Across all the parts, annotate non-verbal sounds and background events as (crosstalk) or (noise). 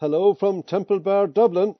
Hello from Temple Bar, Dublin.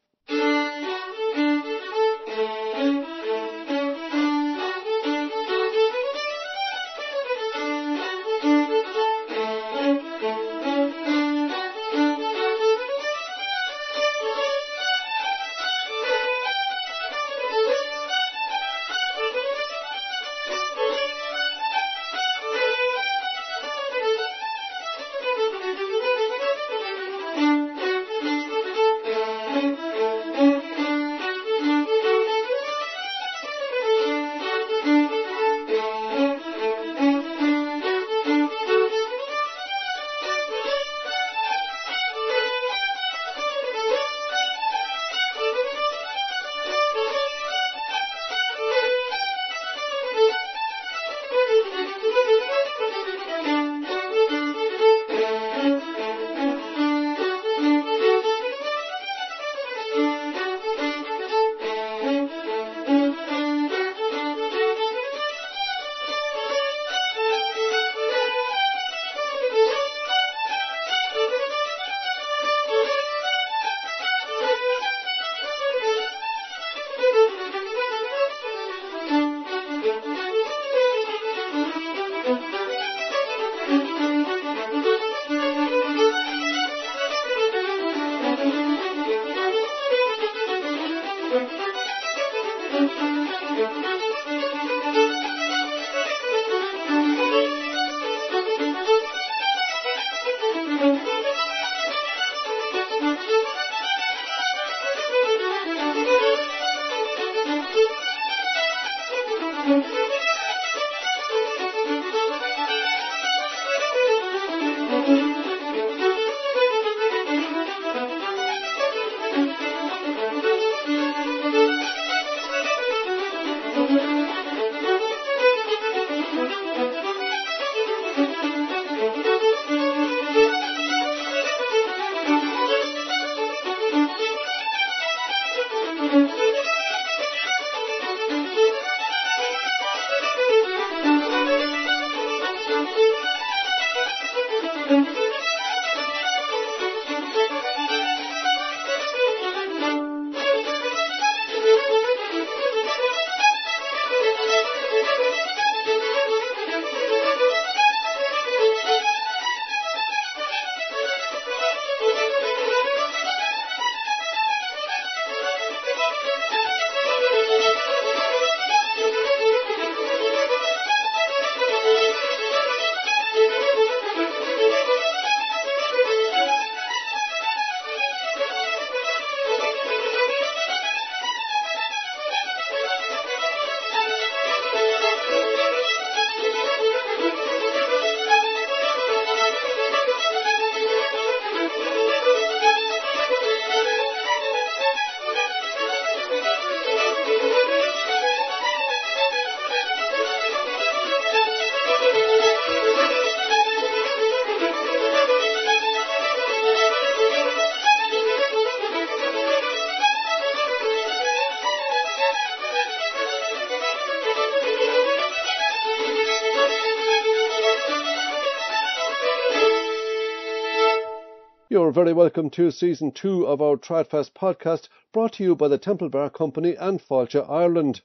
You're very welcome to season two of our TradFest podcast, brought to you by the Temple Bar Company and Fáilte Ireland.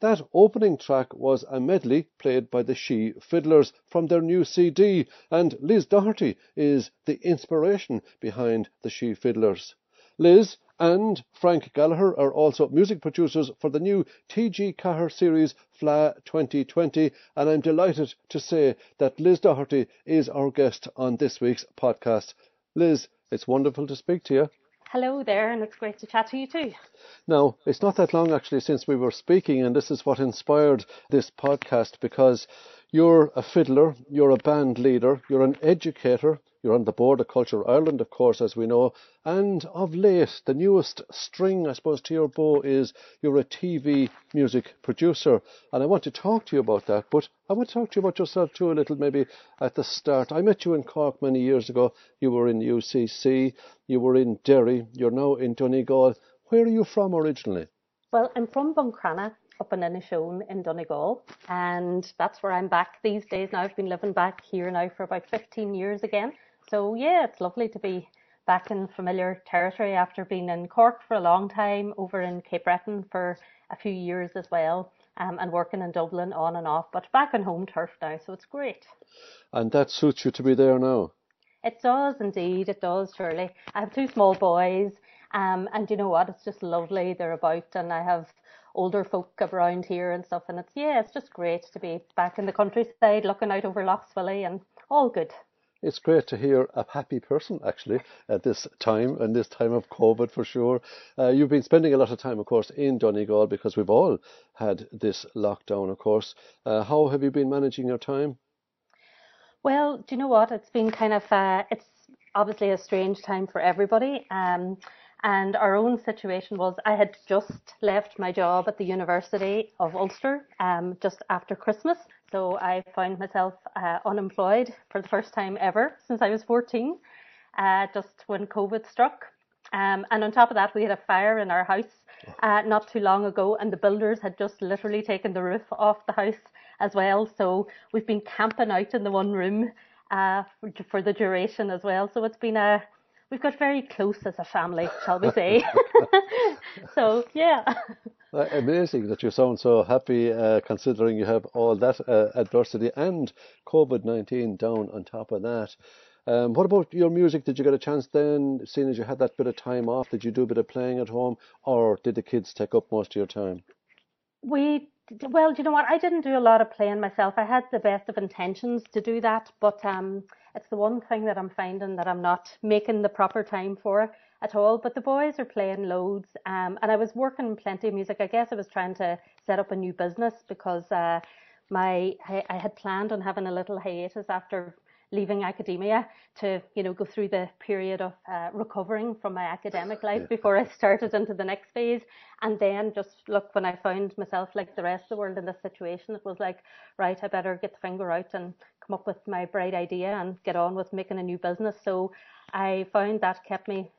That opening track was a medley played by the Sífiddlers from their new CD, and Liz Doherty is the inspiration behind the Sífiddlers. Liz and Frank Gallagher are also music producers for the new TG Ceathair series Fleadh 2020, and I'm delighted to say that Liz Doherty is our guest on this week's podcast. Liz, it's wonderful to speak to you. Hello there, and it's great to chat to you too. Now, it's not that long actually since we were speaking, and this is what inspired this podcast because you're a fiddler, you're a band leader, you're an educator, you're on the board of Culture Ireland, of course, as we know, and of late, the newest string, I suppose, to your bow is you're a TV music producer. And I want to talk to you about that, but I want to talk to you about yourself too a little, maybe at the start. I met you in Cork many years ago. You were in UCC, you were in Derry, you're now in Donegal. Where are you from originally? Well, I'm from Buncrana, up in Inishowen in Donegal, and that's where I'm back these days now. I've been living back here now for about 15 years again. So yeah, it's lovely to be back in familiar territory after being in Cork for a long time, over in Cape Breton for a few years as well, um, and working in Dublin on and off, but back on home turf now, so it's great. And that suits you to be there now? It does indeed, it does, Shirley. I have two small boys, um, and you know what? It's just lovely. They're about, and I have older folk around here and stuff, and it's yeah, it's just great to be back in the countryside, looking out over Lough Swilly, and all good. It's great to hear a happy person actually at this time and this time of COVID for sure. Uh, you've been spending a lot of time, of course, in Donegal because we've all had this lockdown, of course. Uh, how have you been managing your time? Well, do you know what? It's been kind of uh, it's obviously a strange time for everybody. Um, and our own situation was I had just left my job at the University of Ulster um, just after Christmas. So I found myself uh, unemployed for the first time ever since I was 14, uh, just when COVID struck. Um, and on top of that, we had a fire in our house uh, not too long ago, and the builders had just literally taken the roof off the house as well. So we've been camping out in the one room uh, for, for the duration as well. So it's been a we've got very close as a family, shall we say? (laughs) so yeah. (laughs) Amazing that you sound so happy, uh, considering you have all that uh, adversity and COVID nineteen down on top of that. Um, what about your music? Did you get a chance then, seeing as you had that bit of time off? Did you do a bit of playing at home, or did the kids take up most of your time? We well, you know what? I didn't do a lot of playing myself. I had the best of intentions to do that, but um, it's the one thing that I'm finding that I'm not making the proper time for at all. But the boys are playing loads, um, and I was working plenty of music. I guess I was trying to set up a new business because uh, my I, I had planned on having a little hiatus after leaving academia to you know go through the period of uh, recovering from my academic life before I started into the next phase and then just look when I found myself like the rest of the world in this situation it was like right I better get the finger out and come up with my bright idea and get on with making a new business so I found that kept me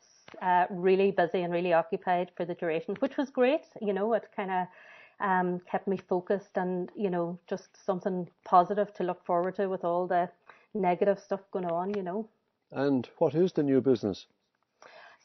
uh, really busy and really occupied for the duration which was great you know it kind of um, kept me focused and you know just something positive to look forward to with all the negative stuff going on, you know. And what is the new business?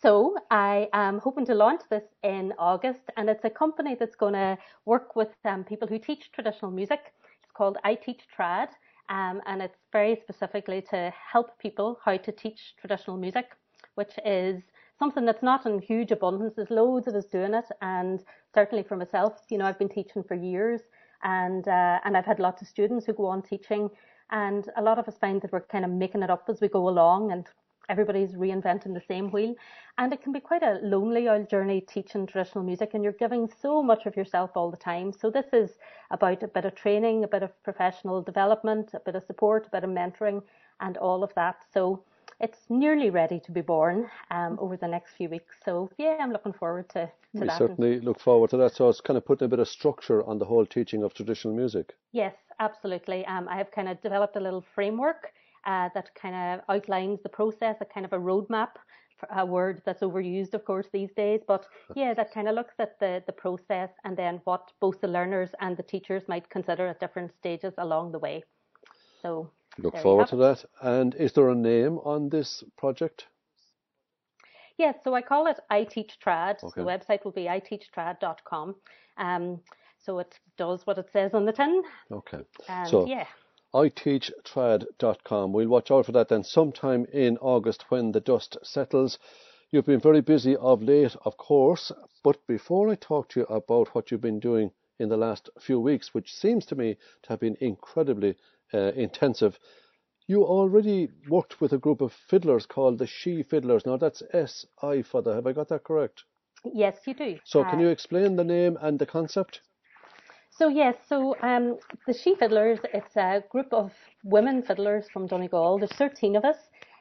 So I am hoping to launch this in August, and it's a company that's going to work with um, people who teach traditional music. It's called I Teach Trad, um, and it's very specifically to help people how to teach traditional music, which is something that's not in huge abundance. There's loads of us doing it, and certainly for myself, you know, I've been teaching for years, and uh, and I've had lots of students who go on teaching and a lot of us find that we're kind of making it up as we go along and everybody's reinventing the same wheel. And it can be quite a lonely old journey teaching traditional music and you're giving so much of yourself all the time. So this is about a bit of training, a bit of professional development, a bit of support, a bit of mentoring and all of that. So it's nearly ready to be born um, over the next few weeks. So yeah, I'm looking forward to, to we that. certainly look forward to that. So it's kind of putting a bit of structure on the whole teaching of traditional music. Yes, absolutely. Um, I have kind of developed a little framework uh, that kind of outlines the process, a kind of a roadmap. A word that's overused, of course, these days, but yeah, that kind of looks at the, the process and then what both the learners and the teachers might consider at different stages along the way. So Look forward to that. And is there a name on this project? Yes, so I call it ITeachTrad. Okay. The website will be iteachtrad.com. Um, so it does what it says on the tin. Okay. And so yeah. iteachtrad.com. We'll watch out for that then sometime in August when the dust settles. You've been very busy of late, of course, but before I talk to you about what you've been doing in the last few weeks, which seems to me to have been incredibly uh, intensive. You already worked with a group of fiddlers called the Sífiddlers. Now that's S I for the. Have I got that correct? Yes, you do. So uh, can you explain the name and the concept? So yes, so um, the Sífiddlers, it's a group of women fiddlers from Donegal. There's 13 of us,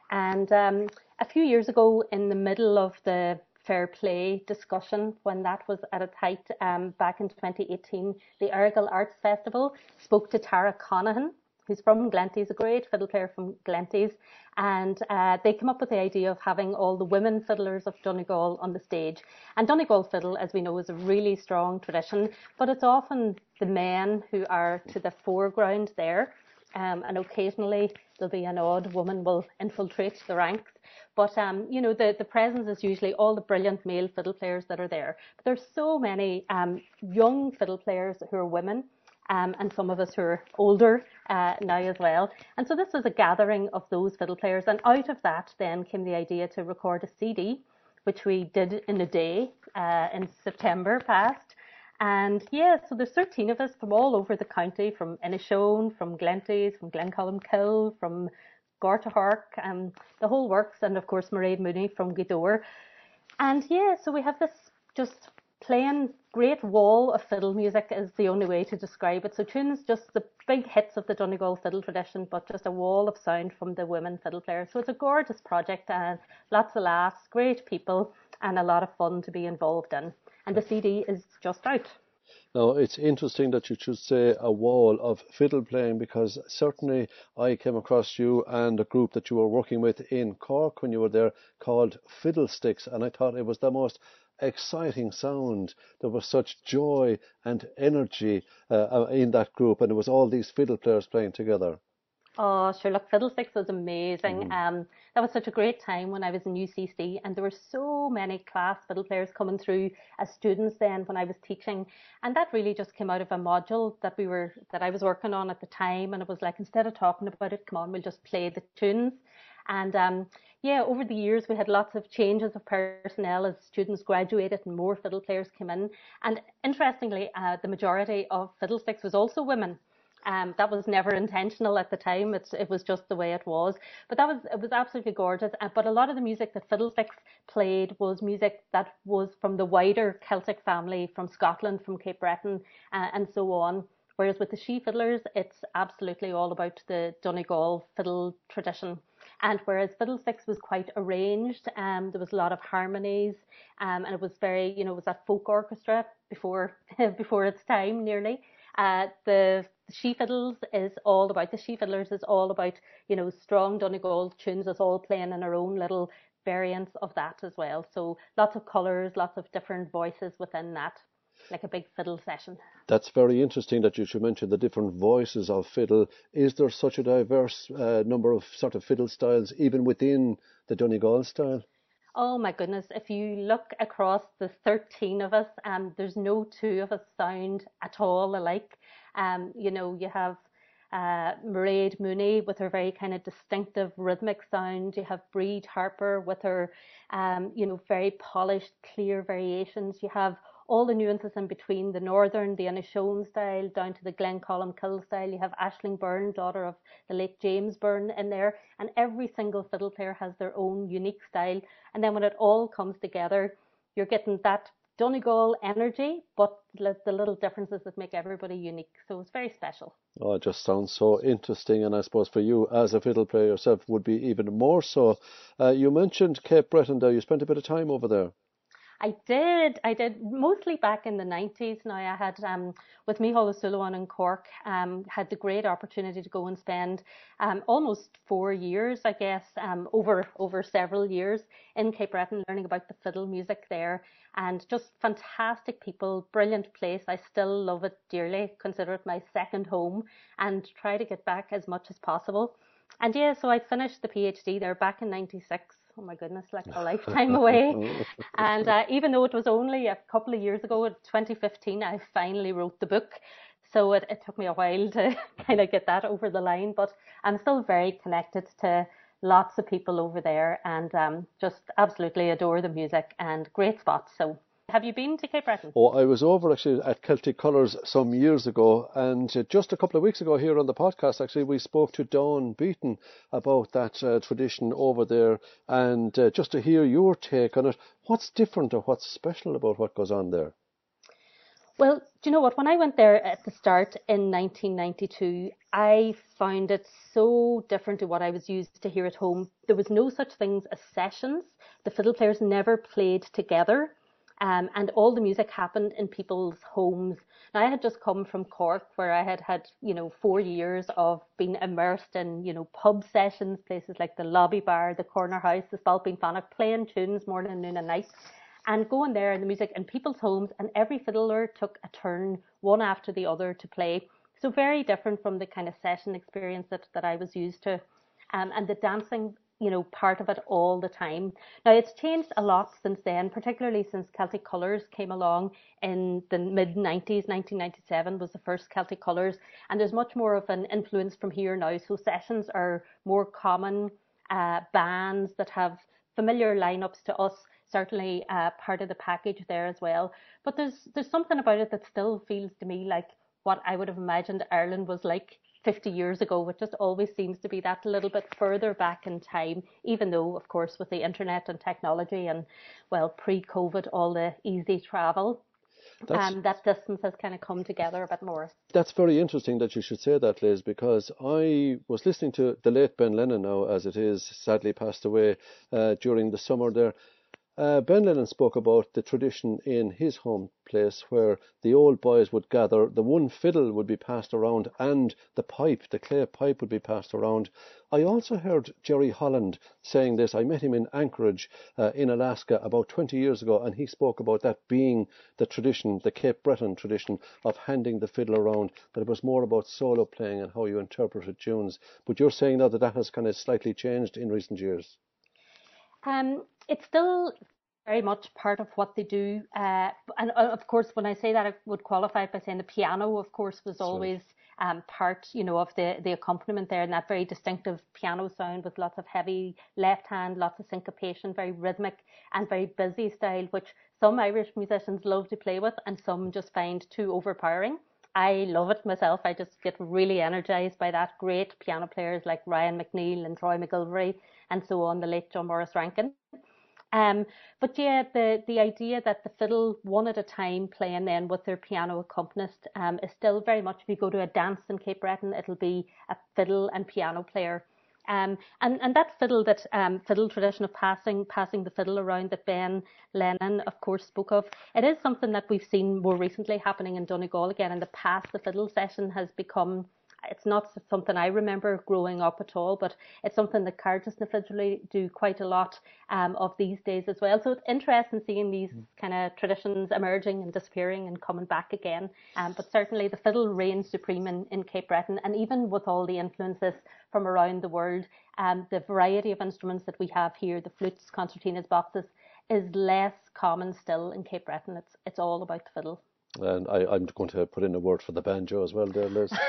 and um, a few years ago, in the middle of the fair play discussion when that was at its height um, back in 2018, the Errigal Arts Festival spoke to Tara Connaghan, who's from Glenties, a great fiddle player from Glenties, and uh, they came up with the idea of having all the women fiddlers of Donegal on the stage. And Donegal fiddle, as we know, is a really strong tradition, but it's often the men who are to the foreground there. Um, and occasionally there'll be an odd woman will infiltrate the ranks. But um, you know, the, the presence is usually all the brilliant male fiddle players that are there. But there's so many um, young fiddle players who are women. Um, and some of us who are older uh, now as well. And so this was a gathering of those fiddle players, and out of that then came the idea to record a CD, which we did in a day uh, in September past. And yeah, so there's 13 of us from all over the county, from Inishowen, from Glenties, from Glencolumbkille, from Gortahork, um, the whole works, and of course Mairead Mooney from Gweedore. And yeah, so we have this just playing great wall of fiddle music is the only way to describe it. So tunes just the big hits of the Donegal fiddle tradition, but just a wall of sound from the women fiddle players. So it's a gorgeous project and lots of laughs, great people, and a lot of fun to be involved in. And the CD is just out. Now, it's interesting that you should say a wall of fiddle playing because certainly I came across you and a group that you were working with in Cork when you were there called Fiddlesticks, and I thought it was the most exciting sound. There was such joy and energy uh, in that group, and it was all these fiddle players playing together. Oh, sure. Look, Fiddlesticks was amazing. Mm. Um, that was such a great time when I was in UCC, and there were so many class fiddle players coming through as students then when I was teaching, and that really just came out of a module that we were that I was working on at the time, and it was like instead of talking about it, come on, we'll just play the tunes. And um, yeah, over the years we had lots of changes of personnel as students graduated and more fiddle players came in. And interestingly, uh, the majority of fiddlesticks was also women. Um, that was never intentional at the time. It was just the way it was. But that was it was absolutely gorgeous. Uh, but a lot of the music that Fiddlesticks played was music that was from the wider Celtic family, from Scotland, from Cape Breton, uh, and so on. Whereas with the Sífiddlers, it's absolutely all about the Donegal fiddle tradition. And whereas Fiddlesticks was quite arranged, um, there was a lot of harmonies, um, and it was very, you know, it was that folk orchestra before (laughs) before its time nearly. Uh, the she fiddles is all about the Sífiddlers is all about you know strong Donegal tunes us all playing in our own little variants of that as well. So lots of colours, lots of different voices within that, like a big fiddle session. That's very interesting that you should mention the different voices of fiddle. Is there such a diverse uh, number of sort of fiddle styles even within the Donegal style? Oh my goodness, if you look across the 13 of us, um, there's no two of us sound at all alike. Um, you know, you have uh, Mairead Mooney with her very kind of distinctive rhythmic sound. You have Bríd Harper with her, um, you know, very polished, clear variations. You have all the nuances in between the northern, the Inishowen style, down to the Glencolumbkille style. You have Aisling Byrne, daughter of the late James Byrne, in there, and every single fiddle player has their own unique style. And then when it all comes together, you're getting that Donegal energy, but the little differences that make everybody unique. So it's very special. Oh, it just sounds so interesting, and I suppose for you as a fiddle player yourself would be even more so. Uh, you mentioned Cape Breton there. You spent a bit of time over there. I did. I did mostly back in the 90s. Now I had, um, with Mícheál O'Sullivan in Cork, um, had the great opportunity to go and spend um, almost four years, I guess, um, over over several years in Cape Breton, learning about the fiddle music there, and just fantastic people, brilliant place. I still love it dearly, consider it my second home, and try to get back as much as possible. And yeah, so I finished the PhD there back in '96 oh my goodness, like a (laughs) lifetime away. and (laughs) uh, even though it was only a couple of years ago, 2015, I finally wrote the book. So it, it took me a while to (laughs) kind of get that over the line, but I'm still very connected to lots of people over there and um, just absolutely adore the music and great spots. So have you been to Cape Breton? Oh, I was over actually at Celtic Colours some years ago, and uh, just a couple of weeks ago here on the podcast, actually, we spoke to Dawn Beaton about that uh, tradition over there, and uh, just to hear your take on it, what's different or what's special about what goes on there? Well, do you know what? When I went there at the start in 1992, I found it so different to what I was used to here at home. There was no such things as sessions. The fiddle players never played together um, and all the music happened in people's homes. Now, I had just come from Cork, where I had had, you know, four years of being immersed in, you know, pub sessions, places like the Lobby Bar, the Corner House, the Spailpín Fánach, playing tunes morning, noon, and night, and going there and the music in people's homes, and every fiddler took a turn, one after the other, to play. So very different from the kind of session experience that, that I was used to. um, and the dancing you know, part of it all the time. Now it's changed a lot since then, particularly since Celtic Colours came along in the mid 90s. 1997 was the first Celtic Colours, and there's much more of an influence from here now. So sessions are more common. Uh, bands that have familiar lineups to us, certainly uh, part of the package there as well. But there's there's something about it that still feels to me like what I would have imagined Ireland was like 50 years ago, which just always seems to be that little bit further back in time, even though, of course, with the internet and technology and, well, pre COVID, all the easy travel. Um, that distance has kind of come together a bit more. That's very interesting that you should say that, Liz, because I was listening to the late Ben Lennon now, as it is sadly passed away uh, during the summer there, uh, ben Lennon spoke about the tradition in his home place where the old boys would gather, the one fiddle would be passed around, and the pipe, the clay pipe, would be passed around. I also heard Jerry Holland saying this. I met him in Anchorage uh, in Alaska about 20 years ago, and he spoke about that being the tradition, the Cape Breton tradition of handing the fiddle around, that it was more about solo playing and how you interpreted tunes. But you're saying now that that has kind of slightly changed in recent years. Um, it's still very much part of what they do. Uh, and uh, of course, when I say that, I would qualify it by saying the piano, of course, was always um, part, you know, of the, the accompaniment there and that very distinctive piano sound with lots of heavy left hand, lots of syncopation, very rhythmic and very busy style, which some Irish musicians love to play with and some just find too overpowering. I love it myself. I just get really energized by that. Great piano players like Ryan McNeil and Troy MacGillivray and so on, the late John Morris Rankin. Um, but yeah, the, the idea that the fiddle one at a time playing then with their piano accompanist um, is still very much, if you go to a dance in Cape Breton, it'll be a fiddle and piano player. Um, and, and that fiddle, that um, fiddle tradition of passing passing the fiddle around that Ben Lennon, of course, spoke of, it is something that we've seen more recently happening in Donegal again. In the past, the fiddle session has become it's not something I remember growing up at all, but it's something that na Fiddly do quite a lot um, of these days as well. So it's interesting seeing these mm. kind of traditions emerging and disappearing and coming back again. Um, but certainly the fiddle reigns supreme in, in Cape Breton, and even with all the influences from around the world, um, the variety of instruments that we have here, the flutes, concertinas, boxes, is less common still in Cape Breton. It's it's all about the fiddle. And I, I'm going to put in a word for the banjo as well, there, Liz. (laughs)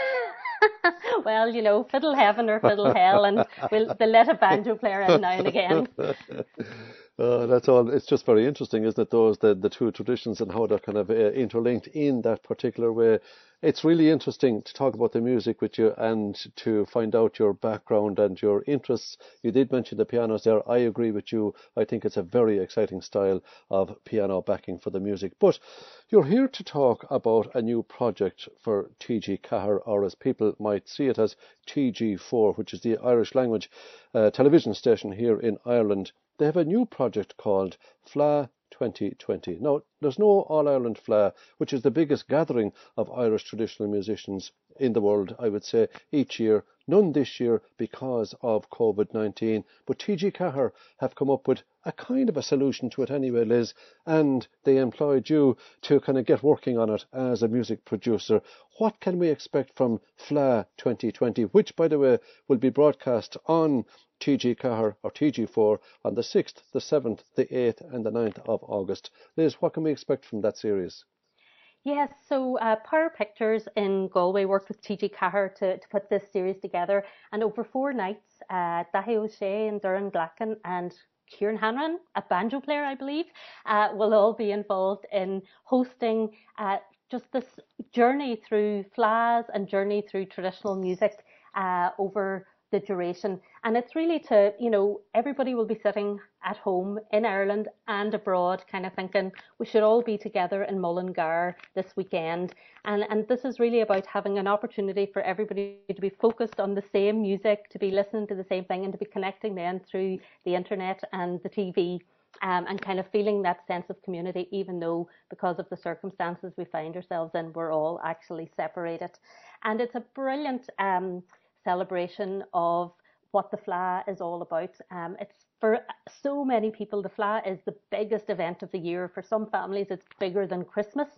(laughs) well, you know, fiddle heaven or fiddle hell, and we'll, they'll let a banjo player in now and again. (laughs) Uh, that's all. It's just very interesting, isn't it? Those the the two traditions and how they're kind of uh, interlinked in that particular way. It's really interesting to talk about the music with you and to find out your background and your interests. You did mention the pianos there. I agree with you. I think it's a very exciting style of piano backing for the music. But you're here to talk about a new project for TG Ceathair, or as people might see it as TG4, which is the Irish language uh, television station here in Ireland. They have a new project called Fleadh 2020. Now, there's no All Ireland Fleadh, which is the biggest gathering of Irish traditional musicians in the world, I would say, each year. None this year because of COVID 19. But TG Ceathair have come up with a kind of a solution to it anyway, Liz, and they employed you to kind of get working on it as a music producer. What can we expect from Fleadh 2020, which, by the way, will be broadcast on TG Ceathair or TG4 on the 6th, the 7th, the 8th, and the 9th of August? Liz, what can we expect from that series? Yes, so uh, Power Pictures in Galway worked with TG Ceathair to, to put this series together, and over four nights, uh, Dáithí Ó Sé and Doireann Glackin and Kieran Hanrahan, a banjo player, I believe, uh, will all be involved in hosting uh, just this journey through fleadhs and journey through traditional music uh, over the duration. And it's really to, you know, everybody will be sitting at home in Ireland and abroad, kind of thinking we should all be together in Mullingar this weekend. And, and this is really about having an opportunity for everybody to be focused on the same music, to be listening to the same thing, and to be connecting then through the internet and the TV. Um, and kind of feeling that sense of community, even though because of the circumstances we find ourselves in, we're all actually separated. And it's a brilliant um, celebration of what the Fleadh is all about. Um, it's for so many people, the Fleadh is the biggest event of the year. For some families, it's bigger than Christmas,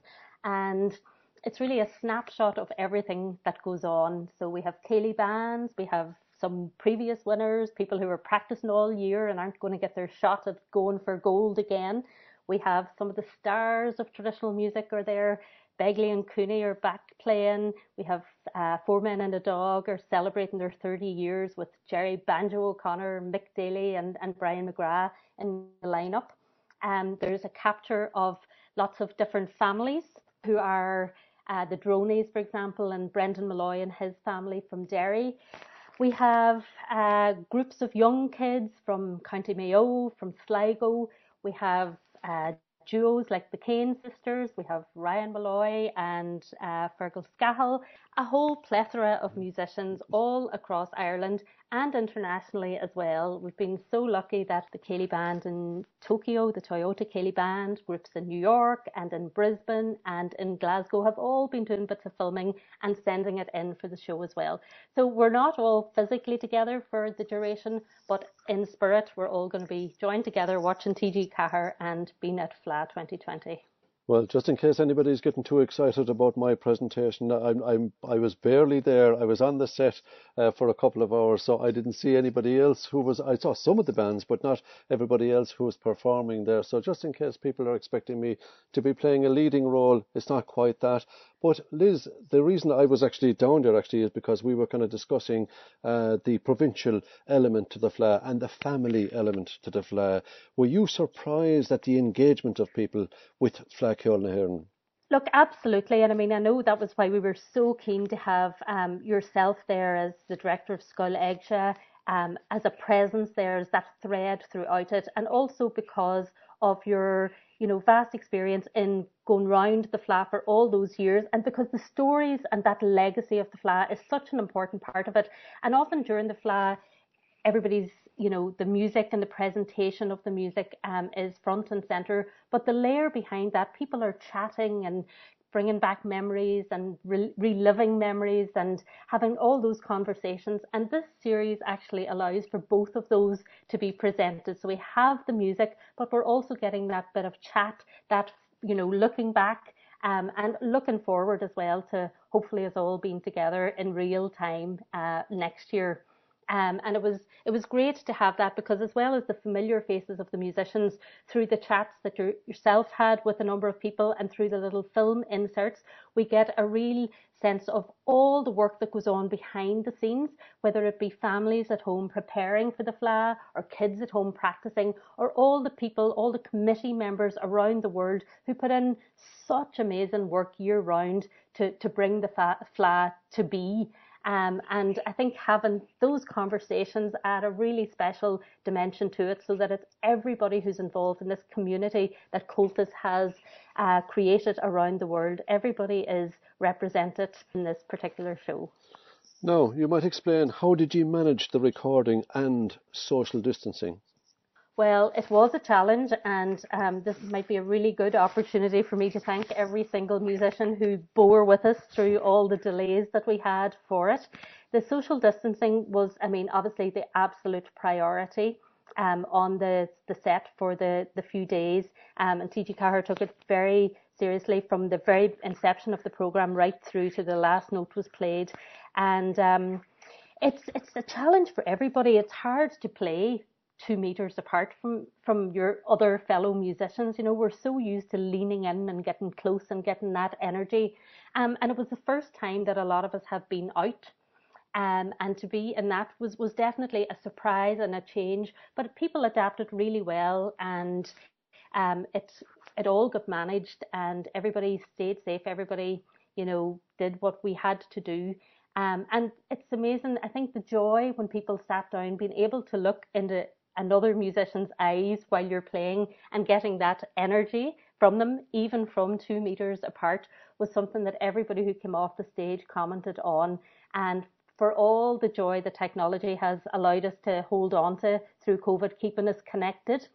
and it's really a snapshot of everything that goes on. So we have céilí bands, we have some previous winners, people who are practicing all year and aren't going to get their shot at going for gold again. We have some of the stars of traditional music are there. Begley and Cooney are back playing. We have uh, Four Men and a Dog are celebrating their 30 years with Gerry Banjo O'Connor, Mick Daly, and, and Brian McGrath in the lineup. Um, there's a capture of lots of different families who are uh, the Droneys, for example, and Brendan Molloy and his family from Derry. We have uh, groups of young kids from County Mayo, from Sligo. We have uh, duos like the Kane sisters, we have Ryan Molloy and uh, Fergal Scahill, a whole plethora of musicians all across Ireland and internationally as well. We've been so lucky that the Céilí Band in Tokyo, the Toyota Céilí Band, groups in New York and in Brisbane and in Glasgow have all been doing bits of filming and sending it in for the show as well. So we're not all physically together for the duration, but in spirit, we're all going to be joined together watching TG Ceathair and being at Fleadh 2020. Well, just in case anybody's getting too excited about my presentation, I'm, I'm, I was barely there. I was on the set uh, for a couple of hours, so I didn't see anybody else who was. I saw some of the bands, but not everybody else who was performing there. So just in case people are expecting me to be playing a leading role, it's not quite that. But Liz, the reason I was actually down there actually is because we were kind of discussing uh, the provincial element to the Fleadh and the family element to the Fleadh. Were you surprised at the engagement of people with Fleadh Look, absolutely. And I mean, I know that was why we were so keen to have um, yourself there as the director of Scoil Éigse, um, as a presence there, as that thread throughout it, and also because of your you know, vast experience in going round the Fleadh for all those years, and because the stories and that legacy of the Fleadh is such an important part of it. And often during the Fleadh, everybody's, you know, the music and the presentation of the music um, is front and center, but the layer behind that, people are chatting and bringing back memories and re- reliving memories and having all those conversations. And this series actually allows for both of those to be presented. So we have the music, but we're also getting that bit of chat, that, you know, looking back um, and looking forward as well to hopefully us all being together in real time uh, next year. Um, and it was it was great to have that because as well as the familiar faces of the musicians through the chats that you yourself had with a number of people and through the little film inserts, we get a real sense of all the work that goes on behind the scenes, whether it be families at home preparing for the Fleadh or kids at home practicing, or all the people, all the committee members around the world who put in such amazing work year round to, to bring the Fleadh to be. Um, and I think having those conversations add a really special dimension to it so that it's everybody who's involved in this community that Comhaltas has uh, created around the world. Everybody is represented in this particular show. Now, you might explain how did you manage the recording and social distancing? Well, it was a challenge, and um, this might be a really good opportunity for me to thank every single musician who bore with us through all the delays that we had for it. The social distancing was, I mean, obviously the absolute priority. Um, on the, the set for the, the few days, um, and TG Ceathair took it very seriously from the very inception of the program right through to the last note was played, and um, it's it's a challenge for everybody. It's hard to play two meters apart from from your other fellow musicians. You know, we're so used to leaning in and getting close and getting that energy. Um, and it was the first time that a lot of us have been out. Um, and to be in that was was definitely a surprise and a change. But people adapted really well, and um, it it all got managed, and everybody stayed safe. Everybody, you know, did what we had to do. Um, and it's amazing. I think the joy when people sat down, being able to look into another musician's eyes while you're playing and getting that energy from them, even from two meters apart, was something that everybody who came off the stage commented on. And for all the joy that technology has allowed us to hold on to through COVID, keeping us connected,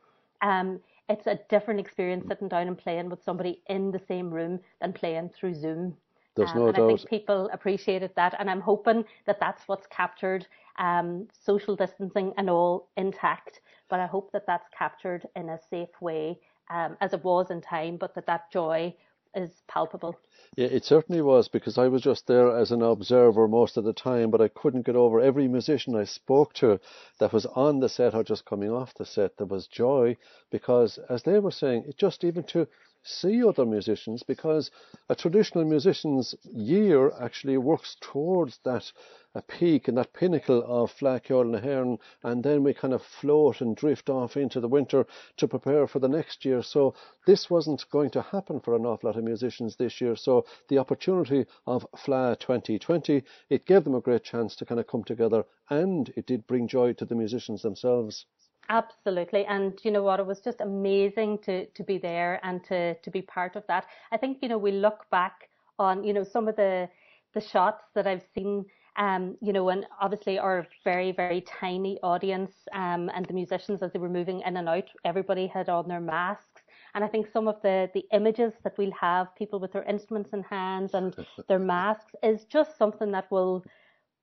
um, it's a different experience sitting down and playing with somebody in the same room than playing through Zoom. There's um, no and doubt. I think people appreciated that, and I'm hoping that that's what's captured um, social distancing and all intact. But I hope that that's captured in a safe way, um, as it was in time, but that that joy is palpable. Yeah, it certainly was because I was just there as an observer most of the time, but I couldn't get over every musician I spoke to that was on the set or just coming off the set. There was joy because, as they were saying, it just even to see other musicians because a traditional musician's year actually works towards that a peak and that pinnacle of Cheoil na hÉireann, and then we kind of float and drift off into the winter to prepare for the next year. So this wasn't going to happen for an awful lot of musicians this year. So the opportunity of Fleadh 2020, it gave them a great chance to kind of come together, and it did bring joy to the musicians themselves. Absolutely. And you know what? It was just amazing to, to be there and to, to be part of that. I think, you know, we look back on, you know, some of the, the shots that I've seen, um, you know, and obviously our very, very tiny audience, um, and the musicians as they were moving in and out, everybody had on their masks. And I think some of the, the images that we'll have, people with their instruments in hands and (laughs) their masks, is just something that will,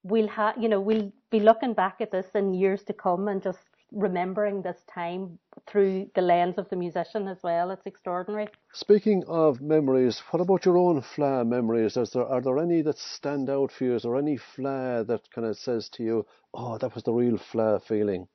we'll have, you know, we'll be looking back at this in years to come and just remembering this time through the lens of the musician as well. It's extraordinary. Speaking of memories, what about your own Fleadh memories? Is there, are there any that stand out for you? Is there any Fleadh that kind of says to you, oh, that was the real Fleadh feeling?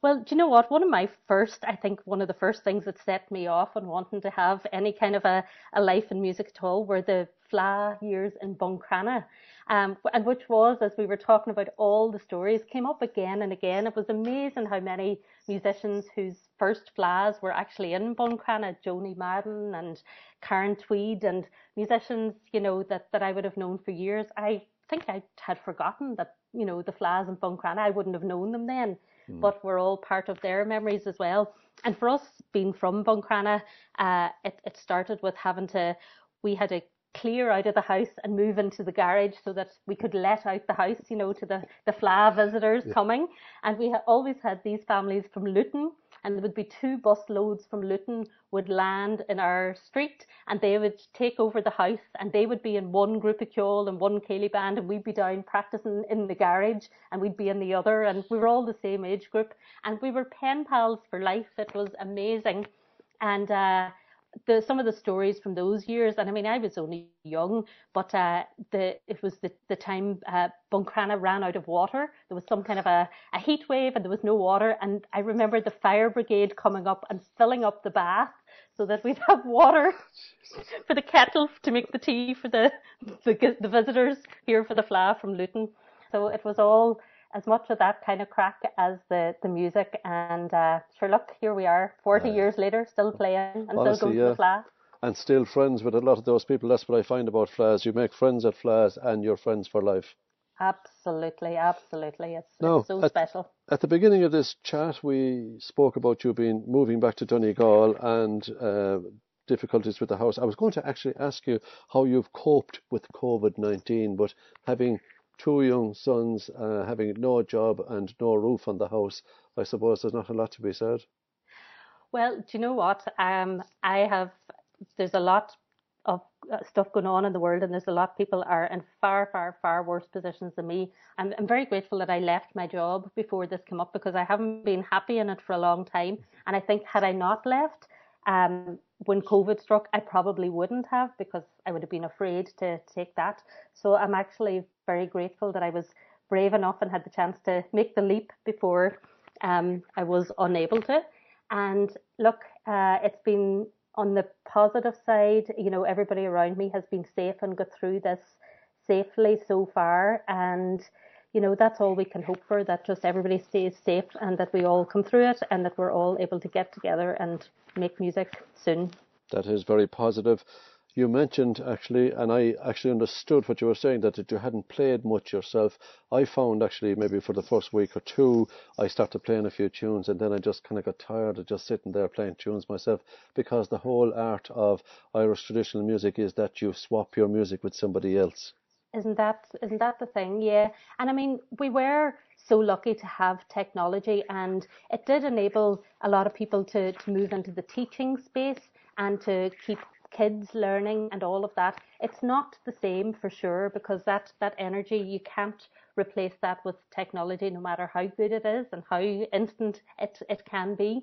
Well, do you know what? One of my first, I think one of the first things that set me off on wanting to have any kind of a, a life in music at all were the Fleadh years in Buncrana. Um, and which was, as we were talking about all the stories, came up again and again. It was amazing how many musicians whose first Fleadhs were actually in Buncrana, Joanie Madden and Karen Tweed, and musicians, you know, that, that I would have known for years. I think I had forgotten that, you know, the Fleadhs in Buncrana, I wouldn't have known them then. Mm. but we're all part of their memories as well. And for us, being from Buncrana, uh, it, it started with having to, we had to clear out of the house and move into the garage so that we could let out the house, you know, to the, the Fleadh visitors yeah. coming. And we ha- always had these families from Luton and there would be two bus loads from Luton would land in our street and they would take over the house and they would be in one group of Cheoil and one Céilí band and we'd be down practicing in the garage and we'd be in the other and we were all the same age group and we were pen pals for life. It was amazing. And uh, the some of the stories from those years, and I mean, I was only young, but uh, the it was the the time uh, Buncrana ran out of water. There was some kind of a, a heat wave, and there was no water. And I remember the fire brigade coming up and filling up the bath so that we'd have water (laughs) for the kettle to make the tea for the the, the visitors here for the Fleadh from Luton. So it was all as much of that kind of crack as the, the music. And uh, sure, look, here we are, 40 years later, still playing and Honestly, still going yeah. to the Fleadh. And still friends with a lot of those people. That's what I find about Fleadhs. You make friends at Fleadhs and you're friends for life. Absolutely, absolutely. It's, no, it's so at, special. At the beginning of this chat, we spoke about you being moving back to Donegal and uh, difficulties with the house. I was going to actually ask you how you've coped with COVID 19, but having two young sons uh, having no job and no roof on the house, I suppose there's not a lot to be said. Well, do you know what? Um, I have. There's a lot of uh, stuff going on in the world, and there's a lot of people are in far, far, far worse positions than me. I'm, I'm very grateful that I left my job before this came up because I haven't been happy in it for a long time. And I think had I not left, um, when COVID struck, I probably wouldn't have because I would have been afraid to take that. So I'm actually very grateful that I was brave enough and had the chance to make the leap before um, I was unable to. And look, uh, it's been on the positive side, you know, everybody around me has been safe and got through this safely so far. And you know, that's all we can hope for, that just everybody stays safe and that we all come through it and that we're all able to get together and make music soon. That is very positive. You mentioned actually, and I actually understood what you were saying, that you hadn't played much yourself. I found actually maybe for the first week or two, I started playing a few tunes and then I just kind of got tired of just sitting there playing tunes myself because the whole art of Irish traditional music is that you swap your music with somebody else. Isn't that isn't that the thing? Yeah. And I mean, we were so lucky to have technology and it did enable a lot of people to, to move into the teaching space and to keep kids learning and all of that. It's not the same for sure because that, that energy you can't replace that with technology no matter how good it is and how instant it, it can be.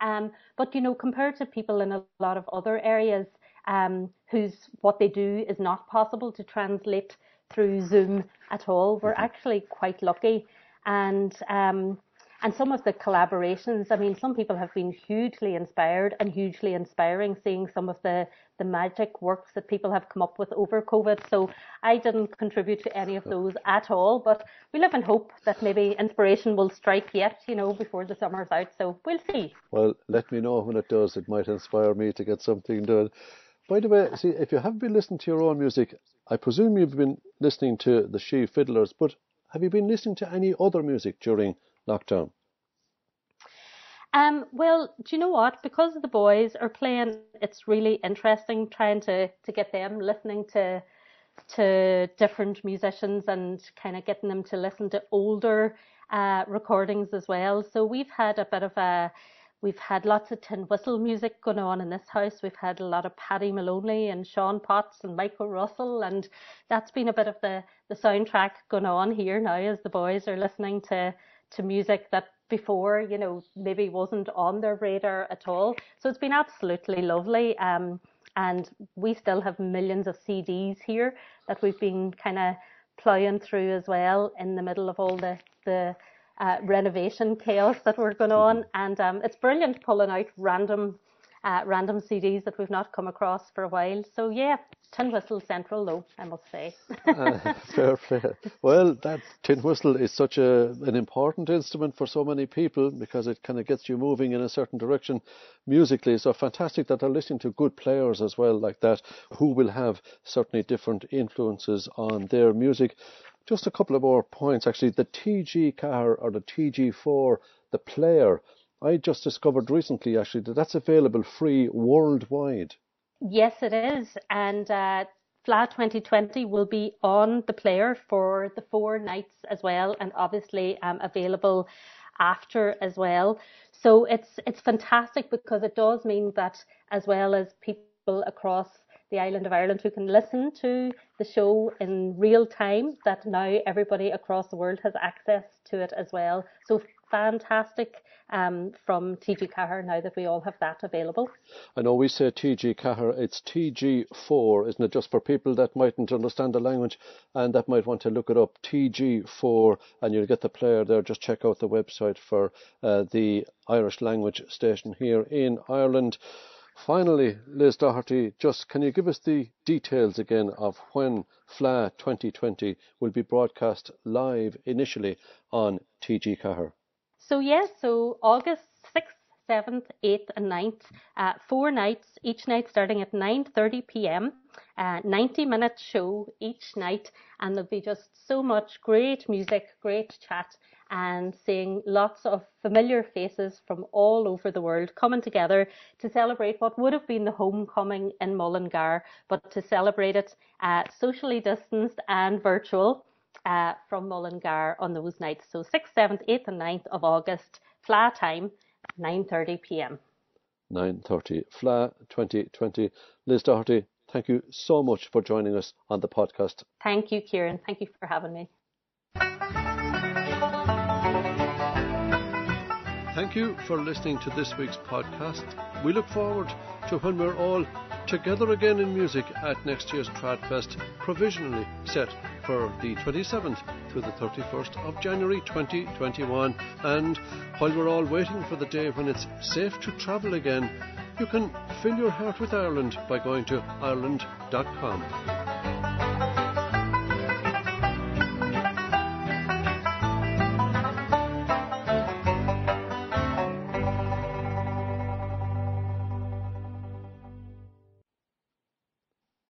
Um, but you know, compared to people in a lot of other areas, um, whose what they do is not possible to translate through Zoom at all. We're mm-hmm. actually quite lucky, and um, and some of the collaborations. I mean, some people have been hugely inspired and hugely inspiring seeing some of the the magic works that people have come up with over COVID. So I didn't contribute to any of those at all, but we live in hope that maybe inspiration will strike yet, you know, before the summer's out. So we'll see. Well, let me know when it does. It might inspire me to get something done. By the way, see, if you haven't been listening to your own music, I presume you've been listening to the Sífiddlers, but have you been listening to any other music during lockdown? Um, well, do you know what? Because the boys are playing, it's really interesting trying to, to get them listening to to different musicians and kind of getting them to listen to older uh, recordings as well. So we've had a bit of a We've had lots of tin whistle music going on in this house. We've had a lot of Paddy Moloney and Sean Potts and Michael Russell, and that's been a bit of the, the soundtrack going on here now as the boys are listening to, to music that before, you know, maybe wasn't on their radar at all. So it's been absolutely lovely. Um, and we still have millions of CDs here that we've been kind of ploughing through as well in the middle of all the, the uh, renovation chaos that we're going on, and um, it's brilliant pulling out random uh, random CDs that we've not come across for a while. So yeah, tin whistle central though, I must say. (laughs) uh, fair play. Well, that tin whistle is such a an important instrument for so many people because it kind of gets you moving in a certain direction musically. So fantastic that they're listening to good players as well, like that, who will have certainly different influences on their music. Just a couple of more points, actually. The TG Ceathair or the TG4, the player, I just discovered recently, actually, that that's available free worldwide. Yes, it is. And uh, Fleadh 2020 will be on the player for the four nights as well, and obviously um, available after as well. So it's it's fantastic because it does mean that as well as people across the island of Ireland who can listen to the show in real time that now everybody across the world has access to it as well. So fantastic um, from TG Ceathair now that we all have that available. I know we say TG Ceathair, it's TG4, isn't it? Just for people that mightn't understand the language and that might want to look it up, TG4, and you'll get the player there. Just check out the website for uh, the Irish language station here in Ireland. Finally, Liz Doherty, just can you give us the details again of when Fleadh 2020 will be broadcast live initially on TG Ceathair? So yes, so August 6th, 7th, 8th and 9th, uh, four nights, each night starting at 9.30 p.m., uh, 90 minute show each night and there'll be just so much great music, great chat and seeing lots of familiar faces from all over the world coming together to celebrate what would have been the homecoming in Mullingar, but to celebrate it uh, socially distanced and virtual uh, from Mullingar on those nights. So 6th, 7th, 8th and 9th of August, Fleadh time, 9.30 p.m. 9.30, Fleadh 2020. Liz Doherty, thank you so much for joining us on the podcast. Thank you, Kieran. Thank you for having me. Thank you for listening to this week's podcast. We look forward to when we're all together again in music at next year's Tradfest, provisionally set for the 27th to the 31st of January 2021. And while we're all waiting for the day when it's safe to travel again, you can fill your heart with Ireland by going to Ireland.com.